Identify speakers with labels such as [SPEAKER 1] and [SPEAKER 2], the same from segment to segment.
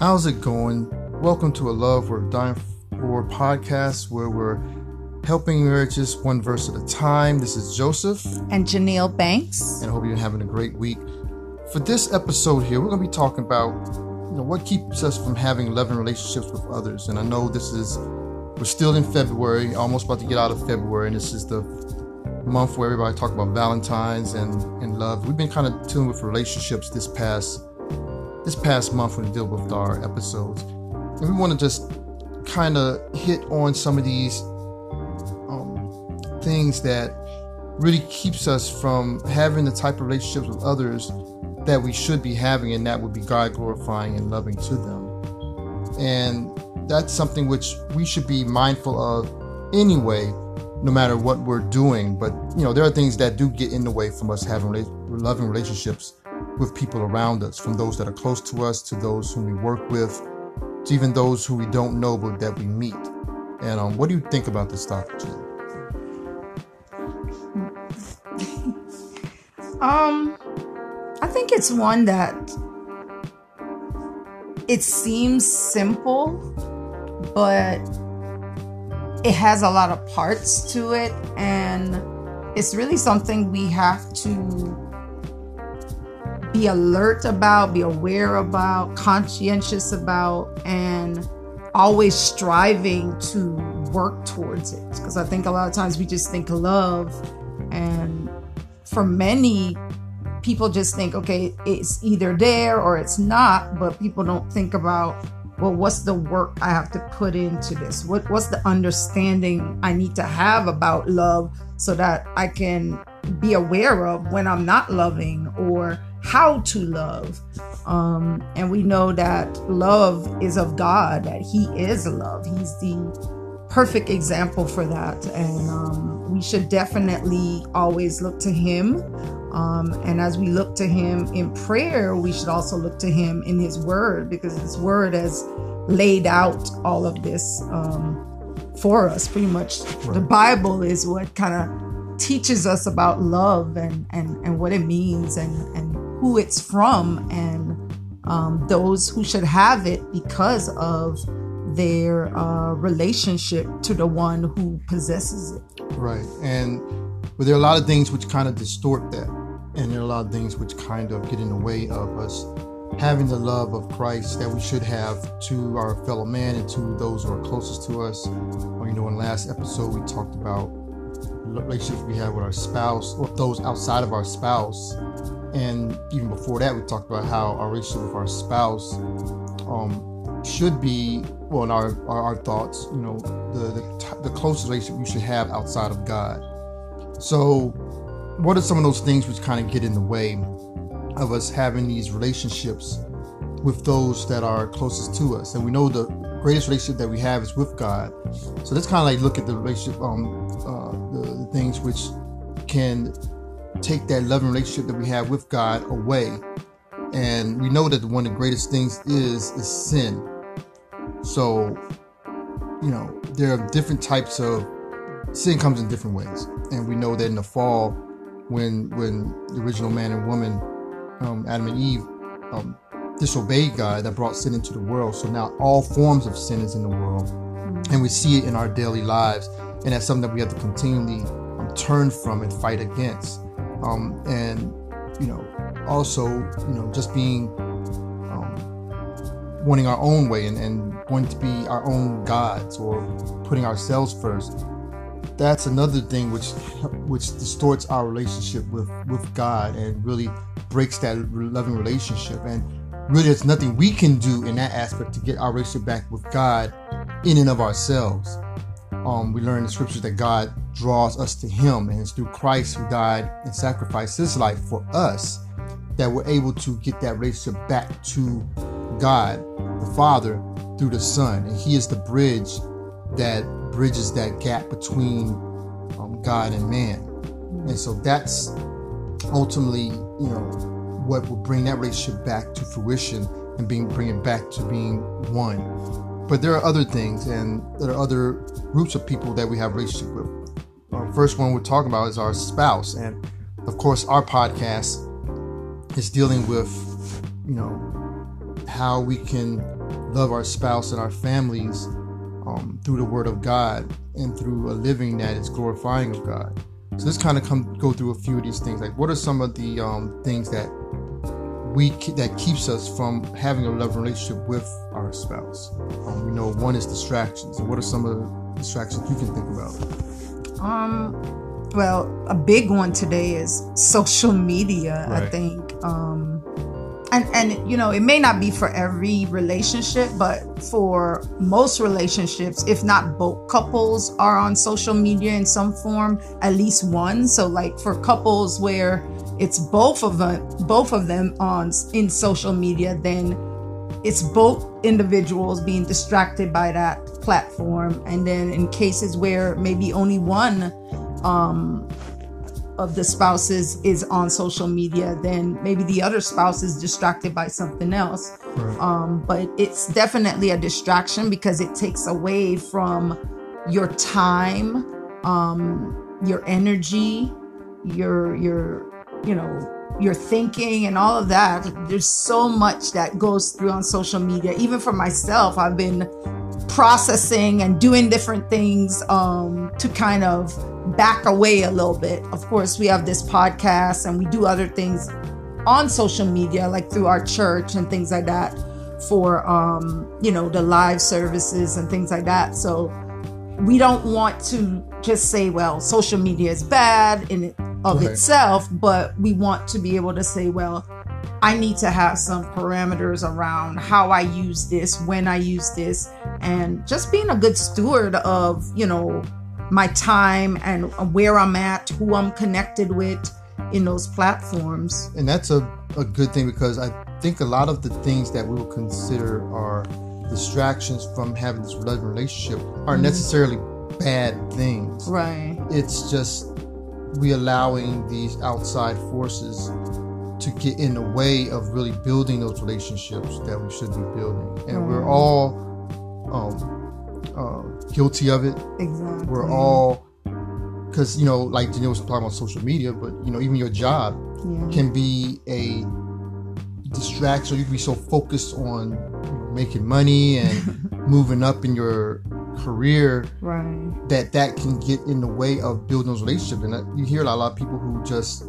[SPEAKER 1] How's it going? Welcome to a Love Worth Dying For podcast where we're helping marriages one verse at a time. This is Joseph.
[SPEAKER 2] And Janelle Banks.
[SPEAKER 1] And I hope you're having a great week. For this episode here, we're going to be talking about you know, what keeps us from having loving relationships with others. And I know this is, we're still in February, almost about to get out of February, and this is the month where everybody talk about Valentine's and, and love. We've been kind of tuned with relationships this past this past month when we deal with our episodes. And we want to just kind of hit on some of these um, things that really keeps us from having the type of relationships with others that we should be having, and that would be God glorifying and loving to them. And that's something which we should be mindful of anyway, no matter what we're doing. But you know, there are things that do get in the way from us having loving relationships with people around us, from those that are close to us to those whom we work with, to even those who we don't know but that we meet. And um, what do you think about this topic,
[SPEAKER 2] um, I think it's one that it seems simple, but it has a lot of parts to it, and it's really something we have to be alert about, be aware about, conscientious about, and always striving to work towards it. Because I think a lot of times we just think love, and for many, people just think, okay, it's either there or it's not, but people don't think about, well, what's the work I have to put into this? What, what's the understanding I need to have about love so that I can be aware of when I'm not loving or how to love. Um, and we know that love is of God, that He is love. He's the perfect example for that. And um, we should definitely always look to Him. Um, and as we look to Him in prayer, we should also look to Him in His Word because His Word has laid out all of this um, for us. Pretty much, right. the Bible is what kind of teaches us about love and, and, and what it means and, and who it's from and um, those who should have it because of their uh, relationship to the one who possesses it.
[SPEAKER 1] Right. And but there are a lot of things which kind of distort that. And there are a lot of things which kind of get in the way of us having the love of Christ that we should have to our fellow man and to those who are closest to us. Or, you know, in last episode, we talked about relationships we have with our spouse or those outside of our spouse and even before that, we talked about how our relationship with our spouse um, should be, well, in our, our, our thoughts, you know, the, the, the closest relationship you should have outside of God. So, what are some of those things which kind of get in the way of us having these relationships with those that are closest to us? And we know the greatest relationship that we have is with God. So let's kind of like look at the relationship, um, uh, the, the things which can take that loving relationship that we have with God away. And we know that one of the greatest things is is sin. So, you know, there are different types of sin comes in different ways. And we know that in the fall, when when the original man and woman, um, Adam and Eve, um, disobeyed God, that brought sin into the world. So now all forms of sin is in the world, and we see it in our daily lives, and that's something that we have to continually um, turn from and fight against um, and you know also you know just being um, wanting our own way and, and wanting to be our own gods or putting ourselves first. That's another thing which which distorts our relationship with with God and really breaks that loving relationship. And really there's nothing we can do in that aspect to get our relationship back with God in and of ourselves. Um, we learn in the scriptures that God draws us to Him, and it's through Christ who died and sacrificed His life for us that we're able to get that relationship back to God, the Father, through the Son, and He is the bridge that bridges that gap between um, God and man, and so that's ultimately, you know, what will bring that relationship back to fruition and being bring it back to being one. But there are other things, and there are other groups of people that we have relationship with. Our first one we're talking about is our spouse, and of course, our podcast is dealing with, you know, how we can love our spouse and our families um, through the Word of God and through a living that is glorifying of God. So let's kind of come go through a few of these things. Like, what are some of the um, things that we that keeps us from having a love relationship with our spouse? Um, we know one is distractions. What are some of the distractions you can think about?
[SPEAKER 2] Um, well, a big one today is social media. I think, um, and and you know, it may not be for every relationship, but for most relationships, if not both couples are on social media in some form, at least one. So, like for couples where it's both of them, both of them on in social media, then it's both individuals being distracted by that platform and then in cases where maybe only one um, of the spouses is on social media then maybe the other spouse is distracted by something else
[SPEAKER 1] Right.
[SPEAKER 2] um, but it's definitely a distraction because it takes away from your time um, your energy your your you know your thinking and all of that there's so much that goes through on social media. Even for myself i've been processing and doing different things um, to kind of back away a little bit. Of course we have this podcast and we do other things on social media like through our church and things like that for um, you know the live services and things like that. So we don't want to just say well social media is bad it of
[SPEAKER 1] Right.
[SPEAKER 2] itself but we want to be able to say well i need to have some parameters around how i use this when i use this and just being a good steward of you know my time and where i'm at who i'm connected with in those platforms
[SPEAKER 1] and that's a, a good thing because I think a lot of the things that we will consider are distractions from having this love relationship aren't mm-hmm. necessarily bad things.
[SPEAKER 2] right
[SPEAKER 1] It's just we allowing these outside forces to get in the way of really building those relationships that we should be building, and we're all um, uh, guilty of it.
[SPEAKER 2] exactly
[SPEAKER 1] We're all because you know, like Janelle was talking about social media, but you know, even your job
[SPEAKER 2] yeah.
[SPEAKER 1] can be a distraction. You can be so focused on making money and moving up in your career
[SPEAKER 2] right.
[SPEAKER 1] that that can get in the way of building those relationships. And you hear a lot of people who just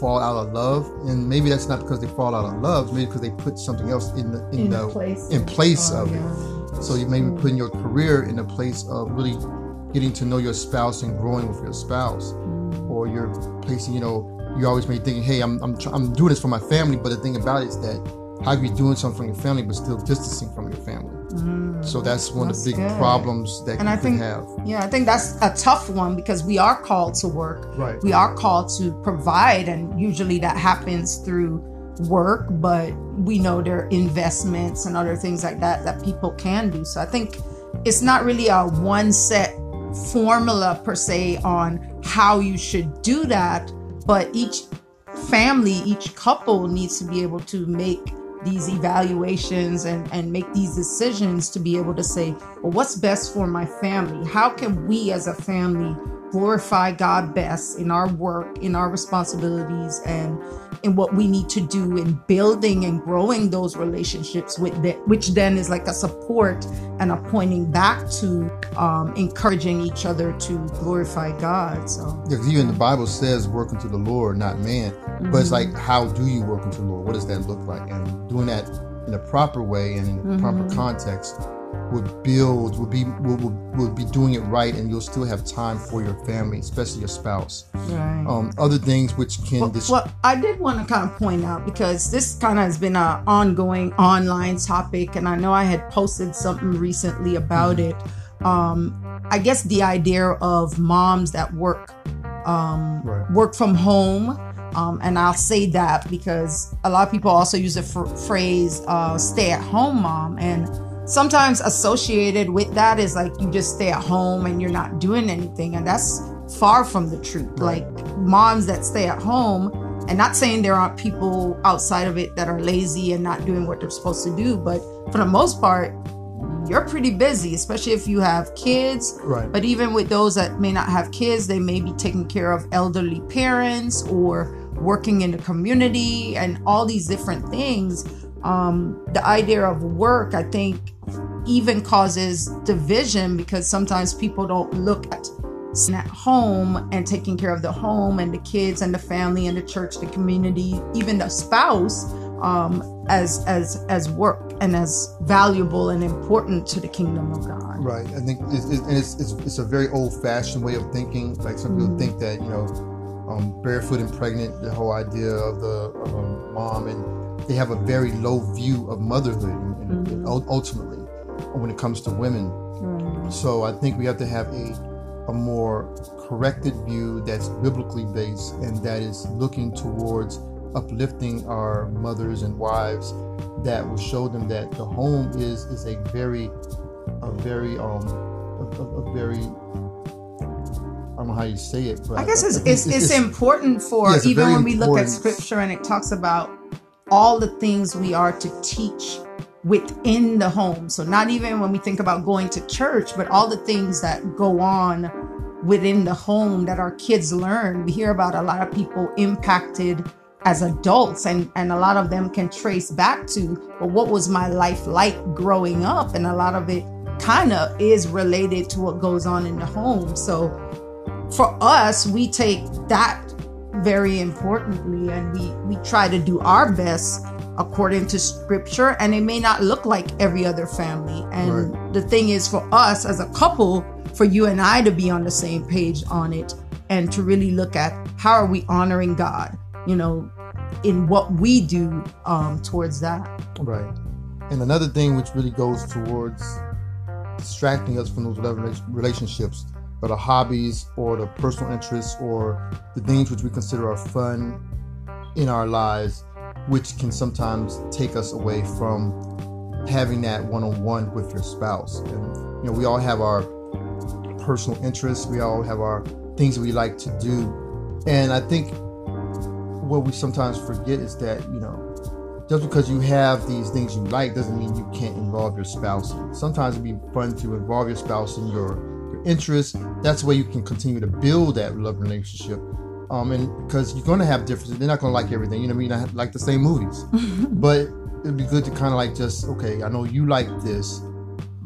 [SPEAKER 1] fall out of love, and maybe that's not because they fall out of love, maybe because they put something else in the in, the
[SPEAKER 2] place
[SPEAKER 1] in place
[SPEAKER 2] oh,
[SPEAKER 1] of it. So you may be putting your career in a place of really getting to know your spouse and growing with your spouse, or you're placing, you know, you always may be thinking, hey, I'm I'm, tr- I'm doing this for my family, but the thing about it is that how can you be doing something for your family but still distancing from your family? Mm, so that's one of the big
[SPEAKER 2] good.
[SPEAKER 1] problems that
[SPEAKER 2] And
[SPEAKER 1] you
[SPEAKER 2] I think-
[SPEAKER 1] have.
[SPEAKER 2] Yeah, I think that's a tough one because we are called to work.
[SPEAKER 1] Right.
[SPEAKER 2] We are called to provide, and usually that happens through work, but we know there are investments and other things like that that people can do. So I think it's not really a one set formula per se on how you should do that, but each family, each couple needs to be able to make these evaluations and, and make these decisions to be able to say, well, what's best for my family? How can we as a family glorify God best in our work, in our responsibilities, and in what we need to do in building and growing those relationships with that, which then is like a support and a pointing back to um, encouraging each other to glorify God. So
[SPEAKER 1] Because even the Bible says work unto the Lord, not man. But it's like, how do you work unto the Lord? What does that look like? And doing that in a proper way and in a proper context would build, would be would, would, would be doing it right, and you'll still have time for your family, especially your spouse.
[SPEAKER 2] right.
[SPEAKER 1] Um, other things which can
[SPEAKER 2] Well,
[SPEAKER 1] dis-
[SPEAKER 2] well, I did want to kind of point out because this kind of has been an ongoing online topic, and I know I had posted something recently about it. Um, I guess the idea of moms that work um,
[SPEAKER 1] Right.
[SPEAKER 2] work from home. Um, and I'll say that because a lot of people also use the fr- phrase uh, stay at home mom. And sometimes associated with that is like you just stay at home and you're not doing anything. And that's far from the truth. Like moms that stay at home, and not saying there aren't people outside of it that are lazy and not doing what they're supposed to do, but for the most part, you're pretty busy, especially if you have kids.
[SPEAKER 1] Right.
[SPEAKER 2] But even with those that may not have kids, they may be taking care of elderly parents or working in the community and all these different things. Um, the idea of work, I think, even causes division because sometimes people don't look at at home and taking care of the home and the kids and the family and the church, the community, even the spouse, um, as as as work and as valuable and important to the kingdom of God.
[SPEAKER 1] Right. I think it's, it's, it's, it's a very old fashioned way of thinking. Like some people mm-hmm. think that you know, um, barefoot and pregnant, the whole idea of the of a mom, and they have a very low view of motherhood, and, and, mm-hmm. ultimately, when it comes to women. Mm-hmm. So I think we have to have a a more corrected view that's biblically based and that is looking towards uplifting our mothers and wives that will show them that the home is is a very a very um a, a, very don't know how you say it, but
[SPEAKER 2] I guess it's, it's, it's, it's important for yeah, even when we look at scripture and it talks about all the things we are to teach within the home. So, not even when we think about going to church, but all the things that go on within the home that our kids learn. We hear about a lot of people impacted as adults, and, and a lot of them can trace back to, well, what was my life like growing up? And a lot of it kind of is related to what goes on in the home. So, for us, we take that very importantly and we we try to do our best according to scripture and it may not look like every other family. And right. the thing is for us as a couple for you and I to be on the same page on it and to really look at how are we honoring God you know in what we do um towards that.
[SPEAKER 1] Right. And another thing which really goes towards distracting us from those relationships or the hobbies or the personal interests or the things which we consider are fun in our lives which can sometimes take us away from having that one-on-one with your spouse. And you know, we all have our personal interests. We all have our things we like to do. And I think what we sometimes forget is that, you know, just because you have these things you like doesn't mean you can't involve your spouse. Sometimes it'd be fun to involve your spouse in your, your interests. That's the way you can continue to build that love relationship um, and because you're gonna have differences, they're not gonna like everything. You know, what I mean, not like the same movies, but it'd be good to kind of like just okay. I know you like this.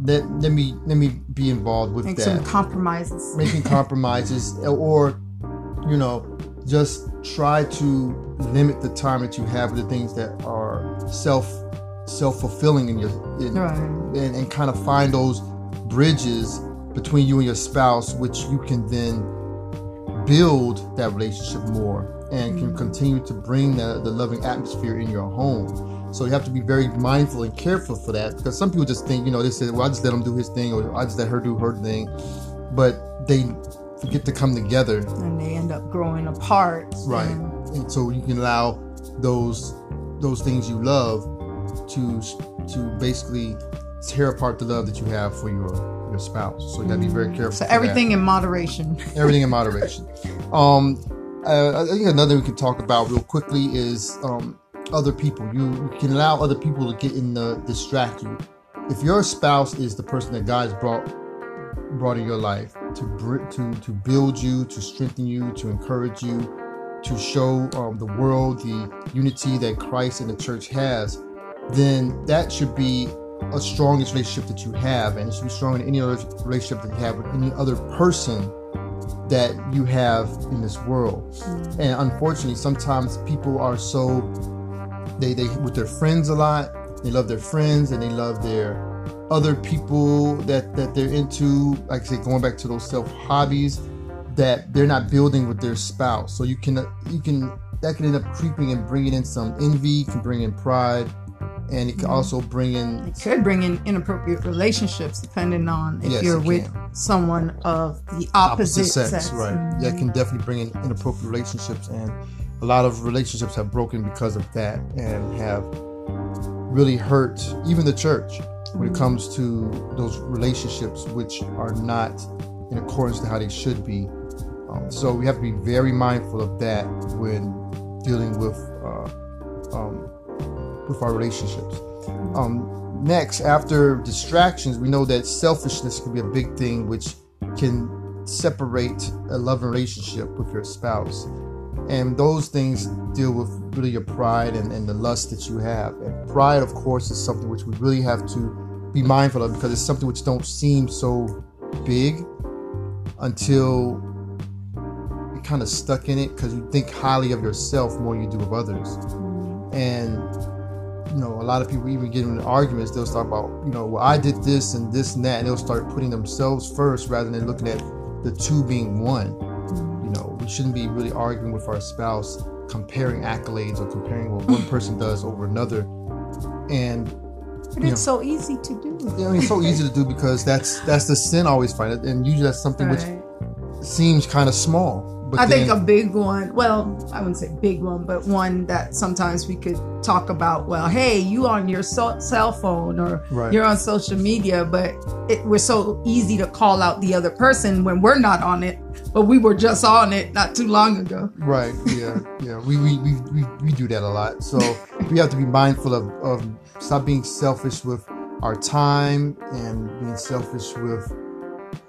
[SPEAKER 1] Let, let me let me be involved with
[SPEAKER 2] Make
[SPEAKER 1] that.
[SPEAKER 2] Some compromises.
[SPEAKER 1] Making compromises, or you know, just try to limit the time that you have with the things that are self self fulfilling in your in, right. and, and kind of find those bridges between you and your spouse, which you can then build that relationship more and can mm. continue to bring the, the loving atmosphere in your home. So you have to be very mindful and careful for that because some people just think, you know, they say, well, I just let him do his thing or I just let her do her thing. But they forget to come together.
[SPEAKER 2] And they end up growing apart.
[SPEAKER 1] Right. And, and so you can allow those those things you love to to basically tear apart the love that you have for your your spouse. So you gotta be very careful.
[SPEAKER 2] So everything in moderation.
[SPEAKER 1] everything in moderation. Um, uh, I think another we can talk about real quickly is um, other people. You, you can allow other people to get in the distract you. If your spouse is the person that God's brought brought in your life to to to build you, to strengthen you, to encourage you, to show um, the world the unity that Christ and the church has, then that should be a strongest relationship that you have, and it should be stronger than any other relationship that you have with any other person that you have in this world. Mm-hmm. And unfortunately, sometimes people are so they they with their friends a lot. They love their friends and they love their other people that that they're into. Like I say, going back to those self hobbies that they're not building with their spouse. So you can you can that can end up creeping and bringing in some envy, can bring in pride and it can mm-hmm. also bring in
[SPEAKER 2] it could bring in inappropriate relationships depending on if yes, you're with can. someone of the opposite, opposite sex, sex.
[SPEAKER 1] right mm-hmm. that can definitely bring in inappropriate relationships and a lot of relationships have broken because of that and have really hurt even the church when mm-hmm. it comes to those relationships which are not in accordance to how they should be um, so we have to be very mindful of that when dealing with uh, um, with our relationships. Um, next, after distractions, we know that selfishness can be a big thing, which can separate a loving relationship with your spouse. And those things deal with really your pride and, and the lust that you have. And pride, of course, is something which we really have to be mindful of because it's something which don't seem so big until you're kind of stuck in it because you think highly of yourself more than you do of others. And you know, a lot of people even get into arguments, they'll start about, you know, well, I did this and this and that, and they'll start putting themselves first rather than looking at the two being one. Mm-hmm. You know, we shouldn't be really arguing with our spouse, comparing accolades or comparing what one person does over another. And
[SPEAKER 2] But it's so easy to do.
[SPEAKER 1] I mean, it's so easy to do because that's that's the sin I always find it, and usually that's something
[SPEAKER 2] Right.
[SPEAKER 1] which seems kind of small. But
[SPEAKER 2] I think a big one, well, I wouldn't say big one, but one that sometimes we could talk about, well, hey, you on your so- cell phone or
[SPEAKER 1] Right.
[SPEAKER 2] you're on social media, but it, we're so easy to call out the other person when we're not on it, but we were just on it not too long ago.
[SPEAKER 1] Right. Yeah. Yeah. We, we, we, we, we do that a lot. So we have to be mindful of, of stop being selfish with our time and being selfish with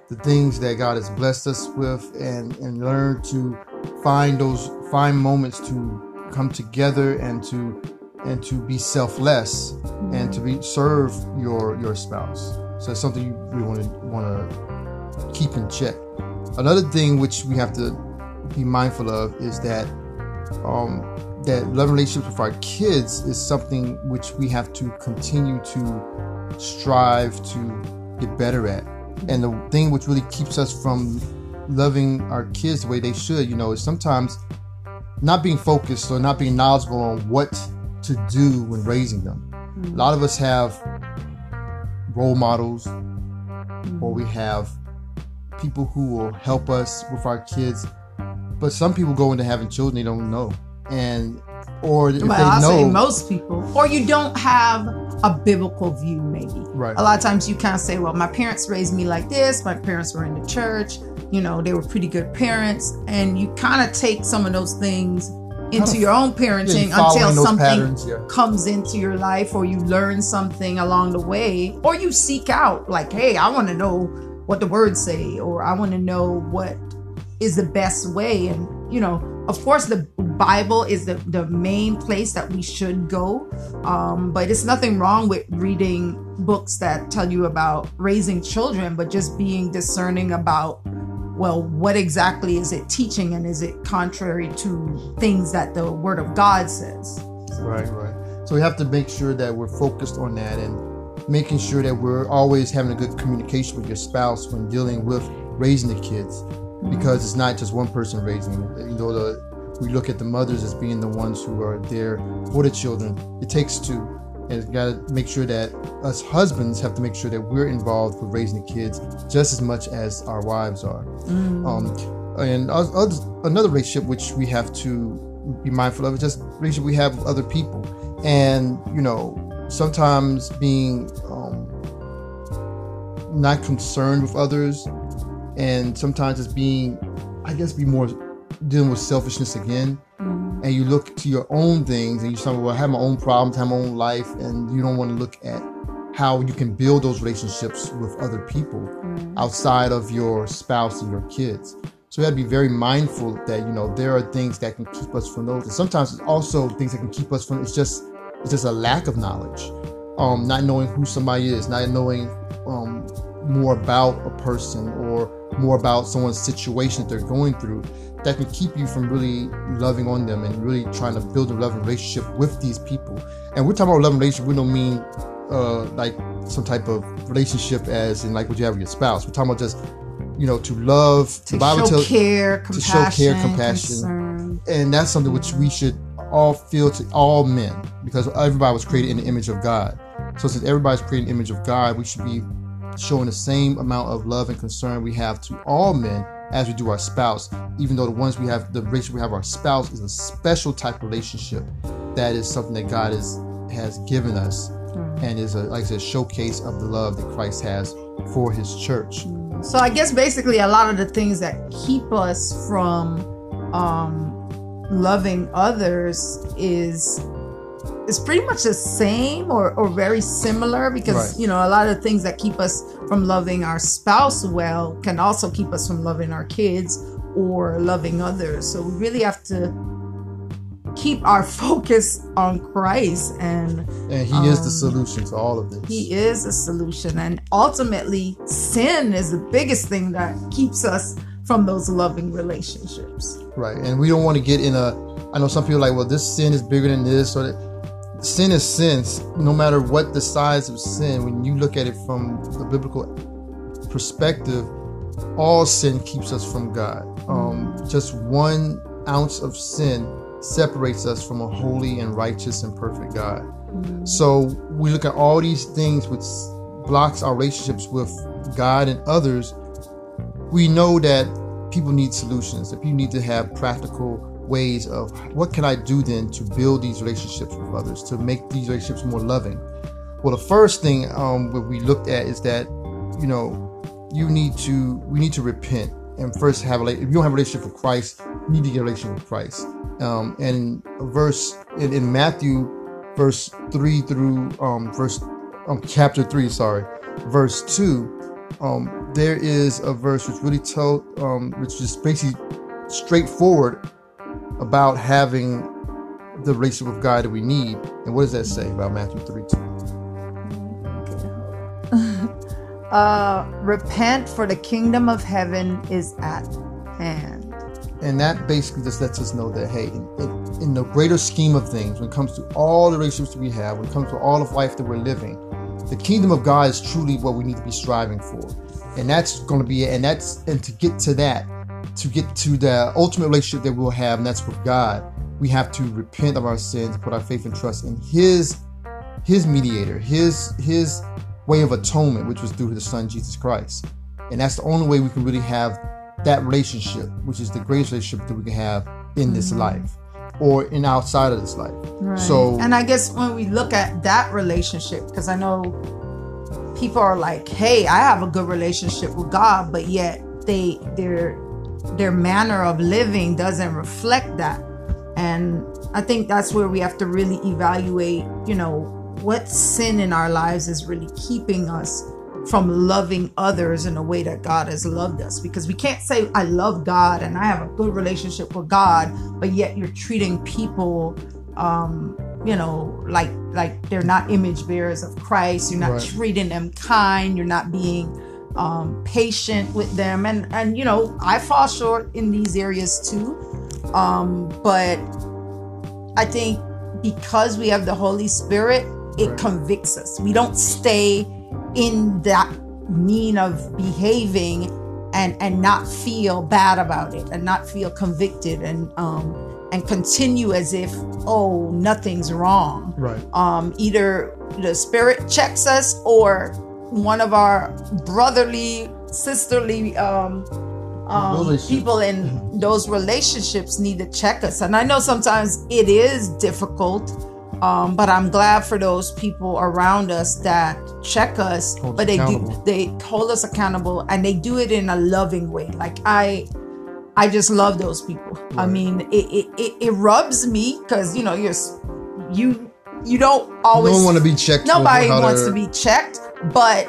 [SPEAKER 1] the things that God has blessed us with and, and learn to find those find moments to come together and to and to be selfless and to be serve your your spouse. So it's something you want to want to keep in check. Another thing which we have to be mindful of is that um, that love relationships with our kids is something which we have to continue to strive to get better at. And the thing which really keeps us from loving our kids the way they should, you know, is sometimes not being focused or not being knowledgeable on what to do when raising them. Mm-hmm. A lot of us have role models mm-hmm. or we have people who will help us with our kids. But some people go into having children they don't know. And or if
[SPEAKER 2] Well,
[SPEAKER 1] they
[SPEAKER 2] I'll
[SPEAKER 1] know
[SPEAKER 2] say most people, or you don't have a biblical view, maybe.
[SPEAKER 1] Right.
[SPEAKER 2] A lot of times you kind of say, well, my parents raised me like this, my parents were in the church, you know, they were pretty good parents. And you kind of take some of those things into your own parenting
[SPEAKER 1] you're
[SPEAKER 2] until something
[SPEAKER 1] patterns, yeah.
[SPEAKER 2] comes into your life or you learn something along the way or you seek out like hey i want to know what the words say or i want to know what is the best way and you know of course the bible is the, the main place that we should go um, but it's nothing wrong with reading books that tell you about raising children but just being discerning about well what exactly is it teaching and is it contrary to things that the word of god says
[SPEAKER 1] Right, right. So we have to make sure that we're focused on that and making sure that we're always having a good communication with your spouse when dealing with raising the kids, because it's not just one person raising. You know, the, we look at the mothers as being the ones who are there for the children. It takes two, and it's got to make sure that us husbands have to make sure that we're involved with raising the kids just as much as our wives are. Um, and oth- others- another relationship which we have to be mindful of is just relationship we have with other people, and you know sometimes being um, not concerned with others, and sometimes it's being, I guess, be more dealing with selfishness again. And you look to your own things, and you say, "Well, I have my own problems, I have my own life," and you don't want to look at how you can build those relationships with other people outside of your spouse and your kids. So we have to be very mindful that you know there are things that can keep us from those, and sometimes it's also things that can keep us from. It's just it's just a lack of knowledge, um, not knowing who somebody is, not knowing um, more about a person or more about someone's situation that they're going through. That can keep you from really loving on them and really trying to build a loving relationship with these people. And we're talking about loving relationship. We don't mean uh, like some type of relationship as in like what you have with your spouse. We're talking about just you know to love.
[SPEAKER 2] to
[SPEAKER 1] the Bible
[SPEAKER 2] show
[SPEAKER 1] tells,
[SPEAKER 2] care,
[SPEAKER 1] to show care, compassion.
[SPEAKER 2] concern.
[SPEAKER 1] and that's something which we should all feel to all men because everybody was created in the image of God. So since everybody's created in the image of God, we should be showing the same amount of love and concern we have to all men as we do our spouse. Even though the ones we have, the relationship we have our spouse is a special type of relationship that is something that God is has given us and is a like I said showcase of the love that Christ has for His church.
[SPEAKER 2] So I guess basically a lot of the things that keep us from um, loving others is is pretty much the same or, or very similar because
[SPEAKER 1] Right.
[SPEAKER 2] you know a lot of things that keep us from loving our spouse well can also keep us from loving our kids or loving others. So we really have to keep our focus on Christ and
[SPEAKER 1] and he is the um, solution to all of this.
[SPEAKER 2] he is a solution and ultimately sin is the biggest thing that keeps us from those loving relationships.
[SPEAKER 1] Right. And we don't want to get in a I know some people are like, well, this sin is bigger than this or that sin is sin no matter what the size of sin when you look at it from the biblical perspective all sin keeps us from god. Um, just one ounce of sin separates us from a holy and righteous and perfect god. So we look at all these things which blocks our relationships with god and others we know that people need solutions that people need to have practical ways of what can I do then to build these relationships with others, to make these relationships more loving. Well, the first thing um, that we looked at is that you know you need to we need to repent and first have a if you don't have a relationship with Christ, you need to get a relationship with Christ. Um, and verse in, in, Matthew, verse three through um, verse um, chapter three, sorry, verse two. Um, there is a verse which really told, um, which is basically straightforward about having the relationship with God that we need. And what does that say about Matthew 3
[SPEAKER 2] 2? uh, repent, for the kingdom of heaven is at hand.
[SPEAKER 1] And that basically just lets us know that, hey, in, in, in the greater scheme of things, when it comes to all the relationships that we have, when it comes to all of life that we're living, the kingdom of God is truly what we need to be striving for. And that's going to be it. And that's, and to get to that, to get to the ultimate relationship that we'll have, and that's with God, we have to repent of our sins, put our faith and trust in His His mediator, His His way of atonement, which was through His Son Jesus Christ. And that's the only way we can really have that relationship, which is the greatest relationship that we can have in this mm-hmm. life or in outside of this life. Right. So
[SPEAKER 2] And I guess when we look at that relationship, because I know people are like, hey, I have a good relationship with God, but yet they they're their manner of living doesn't reflect that. And I think that's where we have to really evaluate, you know, what sin in our lives is really keeping us from loving others in a way that God has loved us. Because we can't say, I love God and I have a good relationship with God, but yet you're treating people, um, you know, like like they're not image bearers of Christ. You're not right. treating them kind. You're not being um, patient with them. And and you know i fall short in these areas too. Um, but i think because we have the holy spirit it right. convicts us. We don't stay in that mean of behaving and and not feel bad about it and not feel convicted and um and continue as if oh nothing's wrong.
[SPEAKER 1] Right.
[SPEAKER 2] Um either the spirit checks us or one of our brotherly, sisterly um, um, people in those relationships need to check us. And I know sometimes it is difficult, um, but I'm glad for those people around us that check us, hold but they do they hold us accountable and they do it in a loving way. Like I. I just love those people. Right. I mean, it, it, it, it rubs me because you know you're you you don't always.
[SPEAKER 1] Want to be checked.
[SPEAKER 2] Nobody wants to be checked, but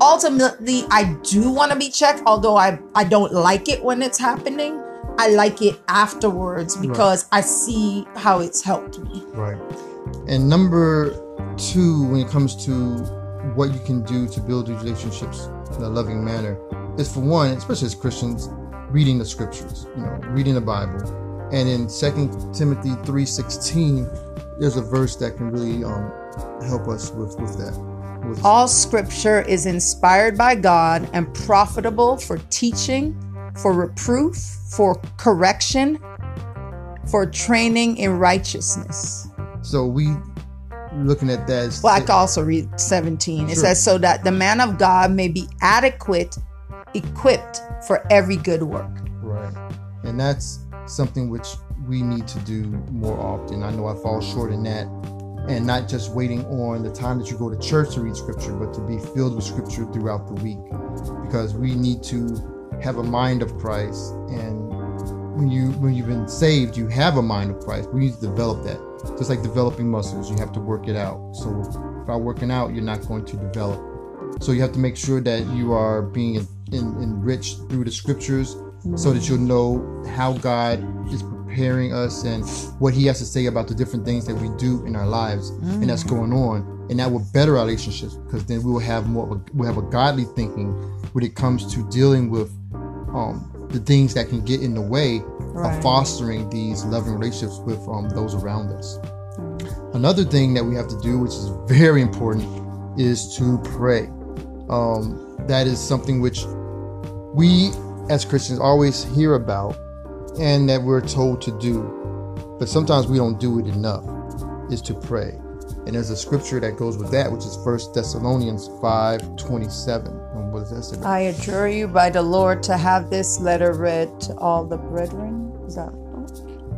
[SPEAKER 2] ultimately i do want to be checked although i i don't like it when it's happening. I like it afterwards because right. i see how it's helped me.
[SPEAKER 1] Right. And number two when it comes to what you can do to build these relationships in a loving manner is for one especially as christians reading the scriptures you know reading the bible. And in Second timothy 3.16 there's a verse that can really um, help us with with that
[SPEAKER 2] all scripture is inspired by God and profitable for teaching, for reproof, for correction, for training in righteousness.
[SPEAKER 1] So we looking at that.
[SPEAKER 2] Well, I can also read 17. Sure. It says, so that the man of God may be adequate, equipped for every good work.
[SPEAKER 1] Right. And that's something which we need to do more often. I know I fall short in that and not just waiting on the time that you go to church to read scripture, but to be filled with scripture throughout the week. Because we need to have a mind of Christ. And when you when you've been saved, you have a mind of Christ. We need to develop that. Just like developing muscles, you have to work it out. So without working out, you're not going to develop. So you have to make sure that you are being in, in, enriched through the scriptures so that you'll know how God is us and what He has to say about the different things that we do in our lives and that's going on. And that will better our relationships because then we will have more of a, we'll have a godly thinking when it comes to dealing with um, the things that can get in the way
[SPEAKER 2] Right.
[SPEAKER 1] of fostering these loving relationships with um, those around us. Another thing that we have to do, which is very important, is to pray. Um, that is something which we as Christians always hear about and that we're told to do, but sometimes we don't do it enough, is to pray. And there's a scripture that goes with that, which is 1 Thessalonians 5 27. And what does that?
[SPEAKER 2] I adjure you by the Lord to have this letter read to all the brethren. Is that?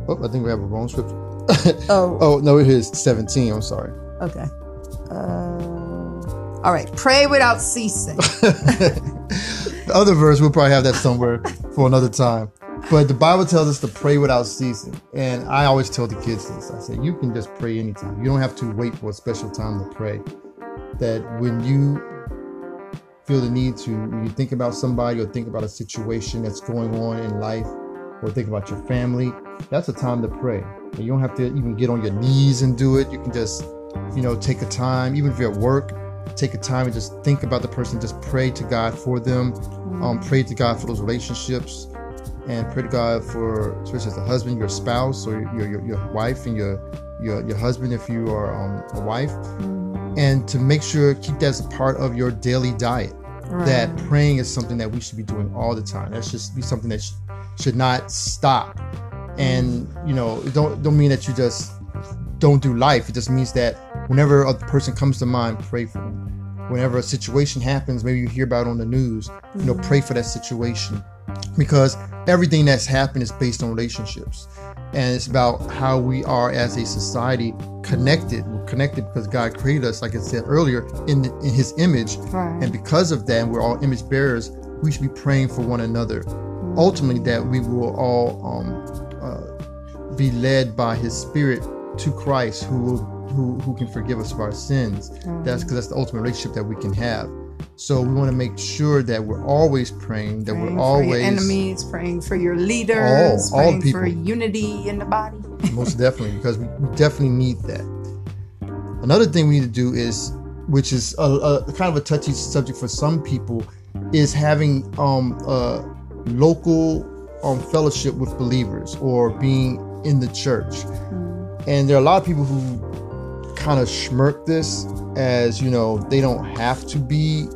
[SPEAKER 1] Oh, I think we have a wrong scripture.
[SPEAKER 2] Oh,
[SPEAKER 1] oh, no, it is 17. I'm sorry.
[SPEAKER 2] okay. Uh, all right. Pray without ceasing.
[SPEAKER 1] the other verse, we'll probably have that somewhere for another time. But the Bible tells us to pray without ceasing. And I always tell the kids this I say, you can just pray anytime. You don't have to wait for a special time to pray. That when you feel the need to, when you think about somebody or think about a situation that's going on in life or think about your family, that's a time to pray. And you don't have to even get on your knees and do it. You can just, you know, take a time, even if you're at work, take a time and just think about the person, just pray to God for them, um, pray to God for those relationships, and pray to God for, especially as a husband, your spouse, or your your, your wife and your your your husband if you are um, a wife, and to make sure keep that as a part of your daily diet. That praying is something that we should be doing all the time. That should be something that sh- should not stop. And you know, it don't don't mean that you just don't do life. It just means that whenever a person comes to mind, pray for them. Whenever a situation happens, maybe you hear about it on the news, you know, pray for that situation. Because everything that's happened is based on relationships. And it's about how we are as a society connected. We're connected because God created us, like I said earlier, in, in his image.
[SPEAKER 2] Right.
[SPEAKER 1] And because of that, we're all image bearers, we should be praying for one another. Ultimately, that we will all um, uh, be led by his spirit to Christ who will who, who can forgive us of our sins. That's because that's the ultimate relationship that we can have. So we want to make sure that we're always praying, that
[SPEAKER 2] praying
[SPEAKER 1] we're
[SPEAKER 2] for your
[SPEAKER 1] always
[SPEAKER 2] enemies, praying for your leaders,
[SPEAKER 1] All- all
[SPEAKER 2] praying for
[SPEAKER 1] people.
[SPEAKER 2] unity in the body.
[SPEAKER 1] most definitely because we, definitely need that. Another thing we need to do is, which is a, a kind of a touchy subject for some people, is having um, a local um, fellowship with believers or being in the church. And there are a lot of people who kind of smirk this as you know they don't have to be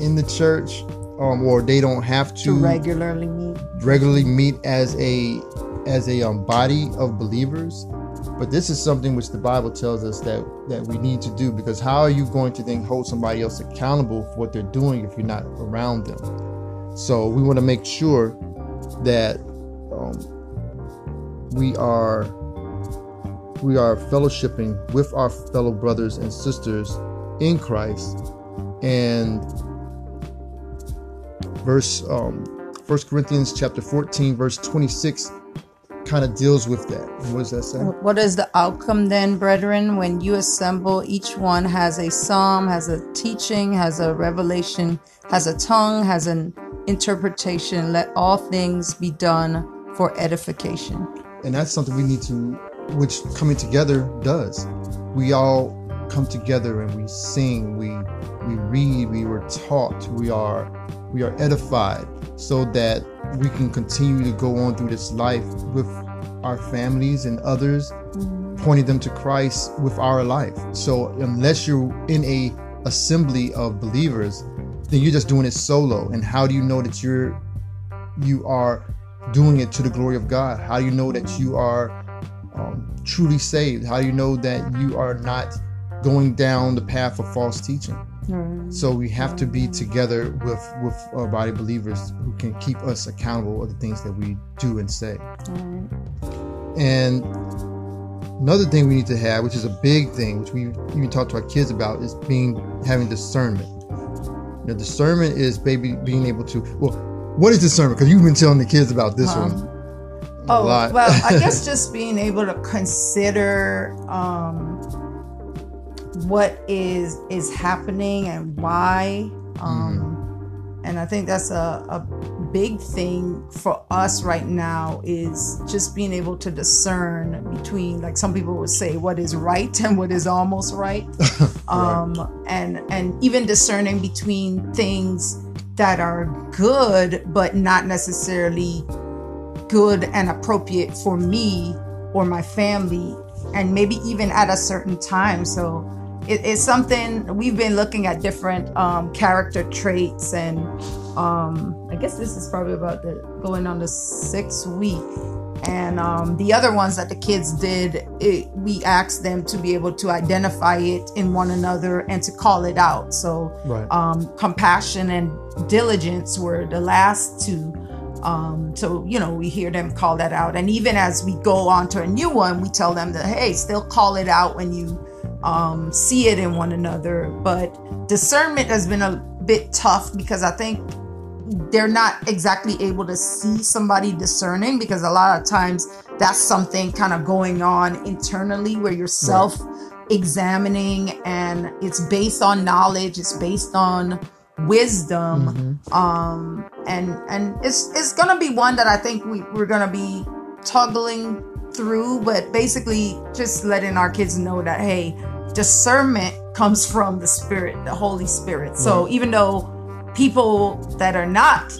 [SPEAKER 1] in the church um, or they don't have
[SPEAKER 2] to regularly meet.
[SPEAKER 1] regularly meet as a as a um, body of believers but this is something which the bible tells us that that we need to do because how are you going to then hold somebody else accountable for what they're doing if you're not around them so we want to make sure that um, we are we are fellowshipping with our fellow brothers and sisters in christ and verse um 1 corinthians chapter 14 verse 26 kind of deals with that what does that say
[SPEAKER 2] What is the outcome then, brethren, when you assemble? Each one has a psalm, has a teaching, has a revelation, has a tongue, has an interpretation. Let all things be done for edification.
[SPEAKER 1] and that's something we need to which coming together does. We all come together and we sing we we read we were taught we are we are edified so that we can continue to go on through this life with our families and others mm-hmm. pointing them to christ with our life. So unless you're in a assembly of believers then you're just doing it solo. And how do you know that you're you are doing it to the glory of God? How do you know that you are um, truly saved? How do you know that you are not going down the path of false teaching? So we have to be together with with our body believers who can keep us accountable of the things that we do and say. And another thing we need to have, which is a big thing, which we even talk to our kids about, is being having discernment. You know, discernment is baby being able to well, what is discernment? Because you've been telling the kids about this
[SPEAKER 2] Um,
[SPEAKER 1] one
[SPEAKER 2] Oh, well, I guess just being able to consider um, what is is happening and why. Um, And I think that's a, a big thing for us right now is just being able to discern between, like some people would say, what is right and what is almost right, um, right. and and even discerning between things that are good but not necessarily good and appropriate for me or my family, and maybe even at a certain time. So it, it's something we've been looking at different um, character traits and um, I guess this is probably about the going on the sixth week. And um, the other ones that the kids did, it, we asked them to be able to identify it in one another and to call it out. So, right. um, compassion and diligence were the last two. Um, so, you know, we hear them call that out. And even as we go on to a new one, we tell them that, hey, still call it out when you um, see it in one another. But discernment has been a bit tough because I think they're not exactly able to see somebody discerning because a lot of times that's something kind of going on internally where you're self examining and it's based on knowledge it's based on wisdom mm-hmm. um and and it's it's gonna be one that i think we, we're gonna be toggling through but basically just letting our kids know that hey discernment comes from the spirit the holy spirit so even though people that are not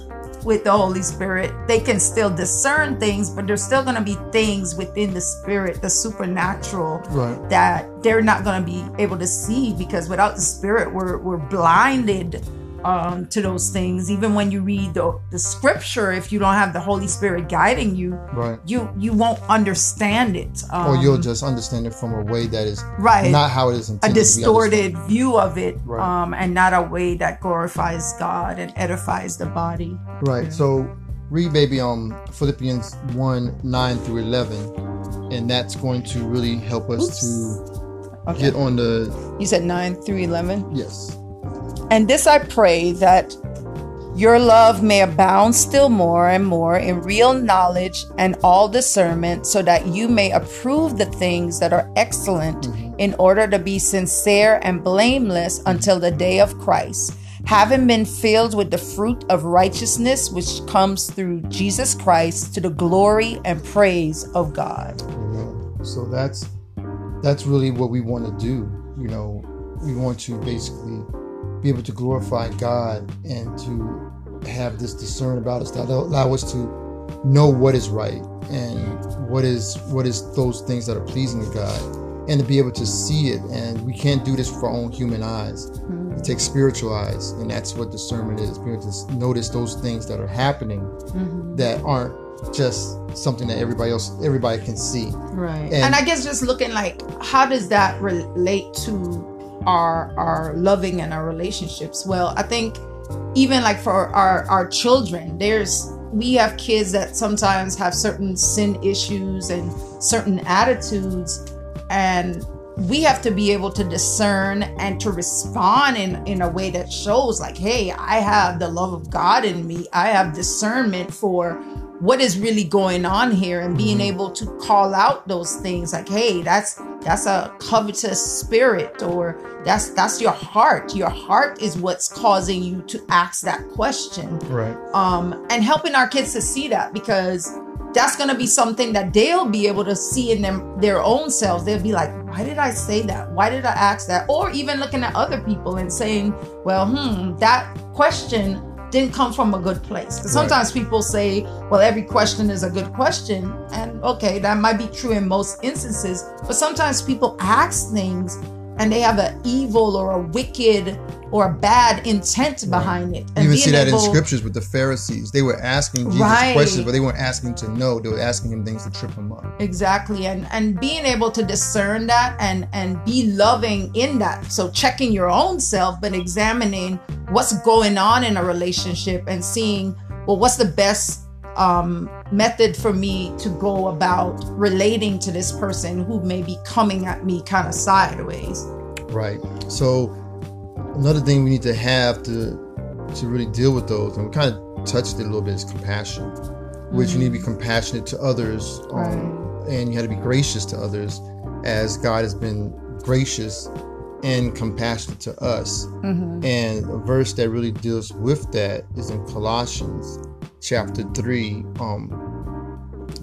[SPEAKER 2] with the Holy Spirit, they can still discern things, but there's still going to be things within the spirit, the supernatural, right. that they're not going to be able to see because without the spirit, we're, we're blinded um, to those things. Even when you read the, the scripture, if you don't have the Holy Spirit guiding you, right. you you won't understand it.
[SPEAKER 1] Um, or you'll just understand it from a way that is
[SPEAKER 2] right,
[SPEAKER 1] not how it is
[SPEAKER 2] intended. A distorted view of it, right. um, and not a way that glorifies God and edifies the body.
[SPEAKER 1] Right. So read maybe um Philippians 1 9 through 11, and that's going to really help us Oops. to okay. get on the.
[SPEAKER 2] You said 9 through 11?
[SPEAKER 1] Yes.
[SPEAKER 2] And this I pray that your love may abound still more and more in real knowledge and all discernment, so that you may approve the things that are excellent mm-hmm. in order to be sincere and blameless until the day of Christ, having been filled with the fruit of righteousness which comes through Jesus Christ to the glory and praise of God.
[SPEAKER 1] Amen. So that's that's really what we want to do. You know, we want to basically be able to glorify God and to have this discern about us that allow us to know what is right and what is what is those things that are pleasing to God and to be able to see it and we can't do this with our own human eyes mm-hmm. it takes spiritual eyes and that's what discernment is being able to notice those things that are happening mm-hmm. that aren't just something that everybody else everybody can see
[SPEAKER 2] right and, and i guess just looking like how does that relate to our our loving and our relationships. Well i think even like for our our children there's we have kids that sometimes have certain sin issues and certain attitudes and we have to be able to discern and to respond in, in a way that shows like hey i have the love of god in me. I have discernment for what is really going on here and being able to call out those things like hey that's that's a covetous spirit or that's that's your heart. Your heart is what's causing you to ask that question.
[SPEAKER 1] Right.
[SPEAKER 2] Um and helping our kids to see that because that's going to be something that they'll be able to see in them their own selves. They'll be like why did i say that? Why did i ask that? Or even looking at other people and saying well hmm that question didn't come from a good place. Because sometimes right. people say, well, every question is a good question. And okay, that might be true in most instances. But sometimes people ask things and they have an evil or a wicked or bad intent behind it.
[SPEAKER 1] And you even see that able, in scriptures with the Pharisees. They were asking Jesus right. questions, but they weren't asking to know. They were asking him things to trip him up.
[SPEAKER 2] Exactly. And and being able to discern that and and be loving in that. So checking your own self, but examining what's going on in a relationship and seeing, well, what's the best um, method for me to go about relating to this person who may be coming at me kind of sideways.
[SPEAKER 1] Right. So another thing we need to have to to really deal with those, and we kind of touched it a little bit, is compassion. Which mm-hmm. you need to be mm-hmm. compassionate to others, um, right. and you have to be gracious to others, as God has been gracious and compassionate to us. Mm-hmm. And a verse that really deals with that is in Colossians chapter 3, um,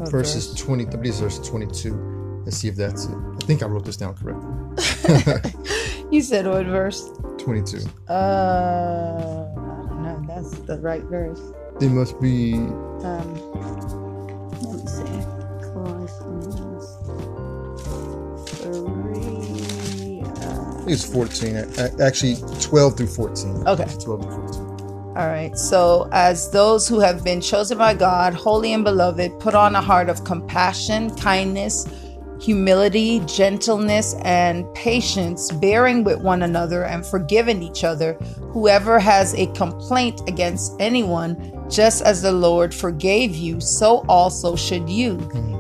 [SPEAKER 1] verses
[SPEAKER 2] verse?
[SPEAKER 1] 20, I believe verse 22. Let's see if that's it. I think I wrote this down correctly.
[SPEAKER 2] You said what verse?
[SPEAKER 1] 22.
[SPEAKER 2] Uh, I don't know. That's the right verse.
[SPEAKER 1] It must be,
[SPEAKER 2] Um, let me see. Colossians three.
[SPEAKER 1] I
[SPEAKER 2] Uh,
[SPEAKER 1] think it's 14. Actually, 12 through 14.
[SPEAKER 2] Okay.
[SPEAKER 1] 12 through 14.
[SPEAKER 2] All right. So, as those who have been chosen by God, holy and beloved, put on a heart of compassion, kindness, humility, gentleness, and patience, bearing with one another and forgiving each other. Whoever has a complaint against anyone, just as the Lord forgave you, so also should you.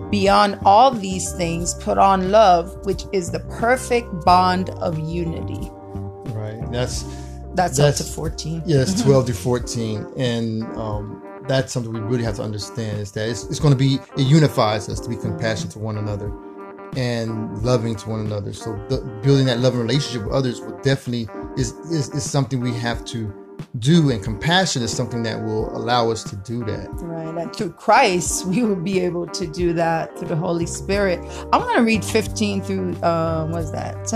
[SPEAKER 2] Beyond all these things, put on love, which is the perfect bond of unity.
[SPEAKER 1] Right. That's,
[SPEAKER 2] That's,
[SPEAKER 1] That's-
[SPEAKER 2] up to 14.
[SPEAKER 1] yeah, it's 12 to 14. And um, that's something we really have to understand is that it's, it's going to be, it unifies us to be compassionate to one another and loving to one another. So the, building that loving relationship with others will definitely is, is, is something we have to do. And compassion is something that will allow us to do that.
[SPEAKER 2] Right. And through Christ, we will be able to do that through the Holy Spirit. I'm going to read 15 through, uh, what's that?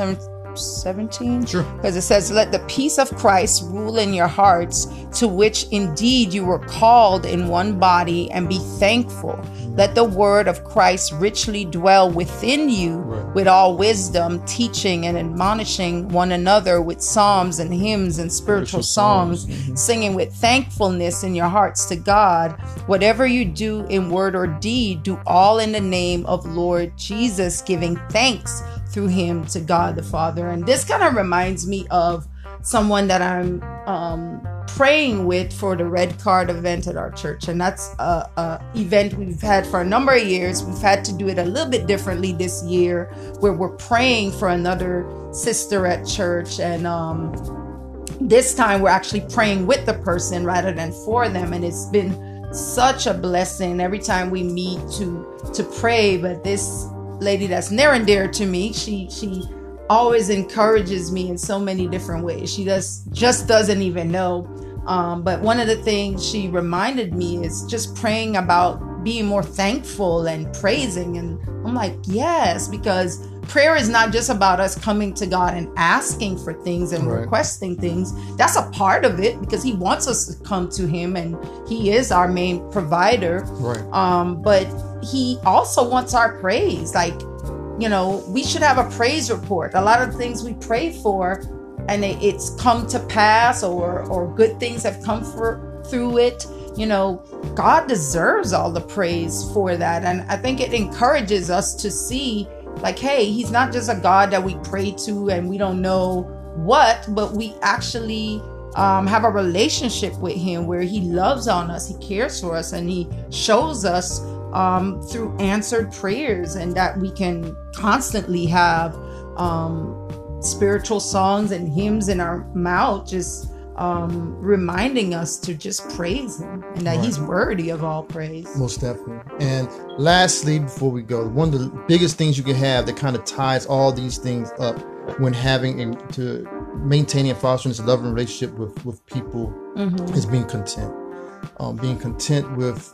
[SPEAKER 2] 17?
[SPEAKER 1] Sure.
[SPEAKER 2] Because it says, Let the peace of Christ rule in your hearts, to which indeed you were called in one body, and be thankful. Let the word of Christ richly dwell within you
[SPEAKER 1] Right.
[SPEAKER 2] with all wisdom, teaching and admonishing one another with psalms and hymns and spiritual songs,
[SPEAKER 1] mhm.
[SPEAKER 2] singing with thankfulness in your hearts to God. Whatever you do in word or deed, do all in the name of Lord Jesus, giving thanks through him to God the Father. And this kind of reminds me of someone that I'm um, praying with for the red card event at our church. And that's a, a event we've had for a number of years. We've had to do it a little bit differently this year where we're praying for another sister at church. And um, this time we're actually praying with the person rather than for them. And it's been such a blessing every time we meet to to pray. But this lady that's near and dear to me, she she always encourages me in so many different ways. She does just doesn't even know. Um, but one of the things she reminded me is just praying about being more thankful and praising. And I'm like, yes, because prayer is not just about us coming to God and asking for things and
[SPEAKER 1] Right.
[SPEAKER 2] requesting things. That's a part of it because He wants us to come to Him and He is our main provider
[SPEAKER 1] Right.
[SPEAKER 2] um but he also wants our praise like you know we should have a praise report a lot of things we pray for and it's come to pass or or good things have come for through it you know god deserves all the praise for that and i think it encourages us to see like hey he's not just a god that we pray to and we don't know what but we actually um, have a relationship with him where he loves on us he cares for us and he shows us um, through answered prayers and that we can constantly have um, spiritual songs and hymns in our mouth just um, reminding us to just praise him and that
[SPEAKER 1] Right.
[SPEAKER 2] he's worthy of all praise
[SPEAKER 1] Most definitely. And lastly, before we go, one of the biggest things you can have that kind of ties all these things up when having and to maintaining and fostering this loving relationship with with people
[SPEAKER 2] Mhm.
[SPEAKER 1] is being content. Um, being content with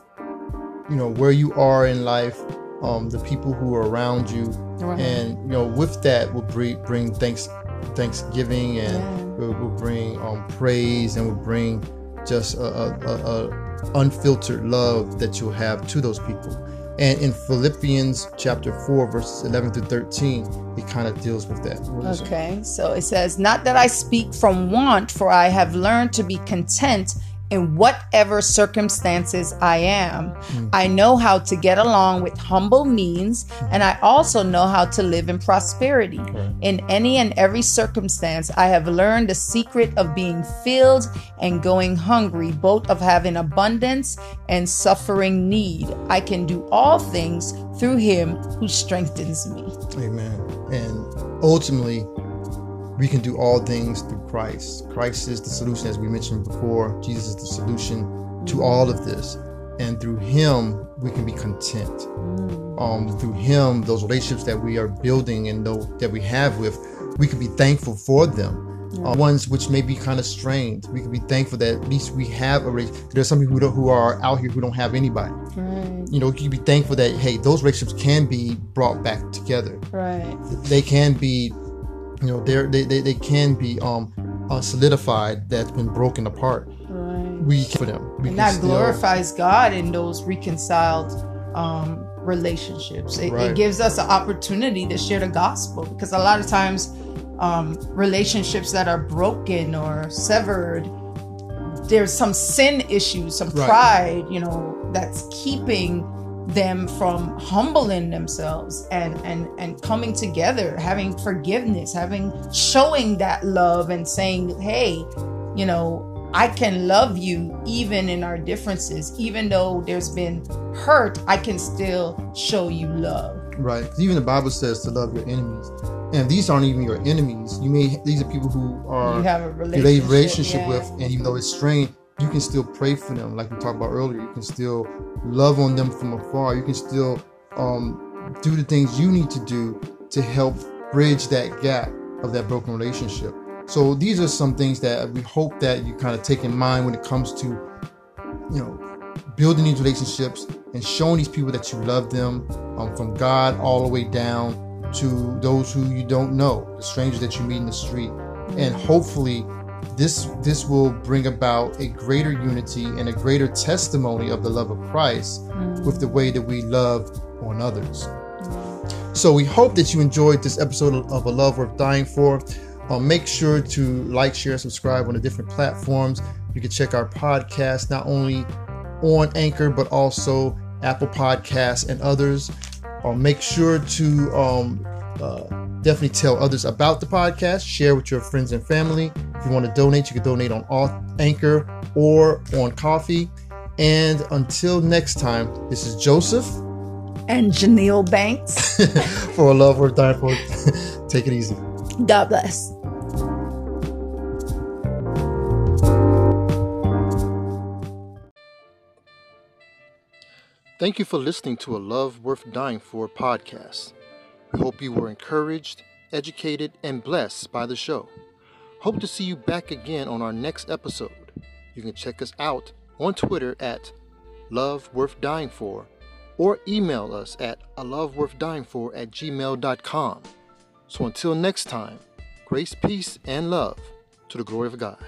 [SPEAKER 1] you know where you are in life, um, the people who are around you,
[SPEAKER 2] Right.
[SPEAKER 1] and you know with that will bring bring thanks Thanksgiving and
[SPEAKER 2] Yeah.
[SPEAKER 1] Will, will bring um, praise and will bring just a, a, a, unfiltered love that you'll have to those people. And in Philippians chapter 4, verses 11 through 13, it kind of deals with that.
[SPEAKER 2] Okay, so it says, Not that I speak from want, for I have learned to be content in whatever circumstances I am. Mm. I know how to get along with humble means, and I also know how to live in prosperity. In any and every circumstance, I have learned the secret of being filled and going hungry, both of having abundance and suffering need. I can do all things through him who strengthens me.
[SPEAKER 1] Amen. And ultimately, we can do all things through Christ. Christ is the solution, as we mentioned before. Jesus is the solution to all of this. And through Him, we can be content. Um, through Him, those relationships that we are building and that we have with, we can be thankful for them. uh, ones which may be kind of strained. We can be thankful that at least we have a race. There's some people who, don't, who are out here who don't have anybody.
[SPEAKER 2] Right.
[SPEAKER 1] You know, you can be thankful that hey, those relationships can be brought back together.
[SPEAKER 2] Right.
[SPEAKER 1] They can be, you know, they're, they they they can be um uh, solidified that's been broken apart.
[SPEAKER 2] Right.
[SPEAKER 1] We for them. We
[SPEAKER 2] and
[SPEAKER 1] can
[SPEAKER 2] that
[SPEAKER 1] still-
[SPEAKER 2] glorifies God in those reconciled um, relationships. It,
[SPEAKER 1] Right.
[SPEAKER 2] it gives us an opportunity to share the gospel because a lot of times um, relationships that are broken or severed, there's some sin issues, some
[SPEAKER 1] Right.
[SPEAKER 2] pride, you know, that's keeping them from humbling themselves and and and coming together having forgiveness having showing that love and saying hey you know I can love you even in our differences. Even though there's been hurt, I can still show you love.
[SPEAKER 1] right even the Bible says to love your enemies. And these aren't even your enemies. You may these are people who are
[SPEAKER 2] you have a relationship,
[SPEAKER 1] relationship
[SPEAKER 2] yeah.
[SPEAKER 1] with, and even though it's strained, you can still pray for them, like we talked about earlier. You can still love on them from afar. You can still um, do the things you need to do to help bridge that gap of that broken relationship. So these are some things that we hope that you kind of take in mind when it comes to, you know, building these relationships and showing these people that you love them, um, from God all the way down to those who you don't know, the strangers that you meet in the street, and hopefully this this will bring about a greater unity and a greater testimony of the love of Christ with the way that we love on others. So we hope that you enjoyed this episode of A Love Worth Dying For. Uh, make sure to like, share, subscribe on the different platforms. You can check our podcast not only on Anchor but also Apple Podcasts and others. Uh, make sure to um, uh, definitely tell others about the podcast. Share with your friends and family. If you want to donate, you can donate on all Anchor or on Ko-fi. And until next time, this is Joseph
[SPEAKER 2] And Janelle Banks.
[SPEAKER 1] for a love worth dying for. Take it easy.
[SPEAKER 2] God bless.
[SPEAKER 1] Thank you for listening to a Love Worth Dying For podcast. We hope you were encouraged, educated, and blessed by the show. Hope to see you back again on our next episode. You can check us out on Twitter at Love Worth Dying For or email us at a love worth dying for at gmail.com. So until next time, grace, peace, and love to the glory of God.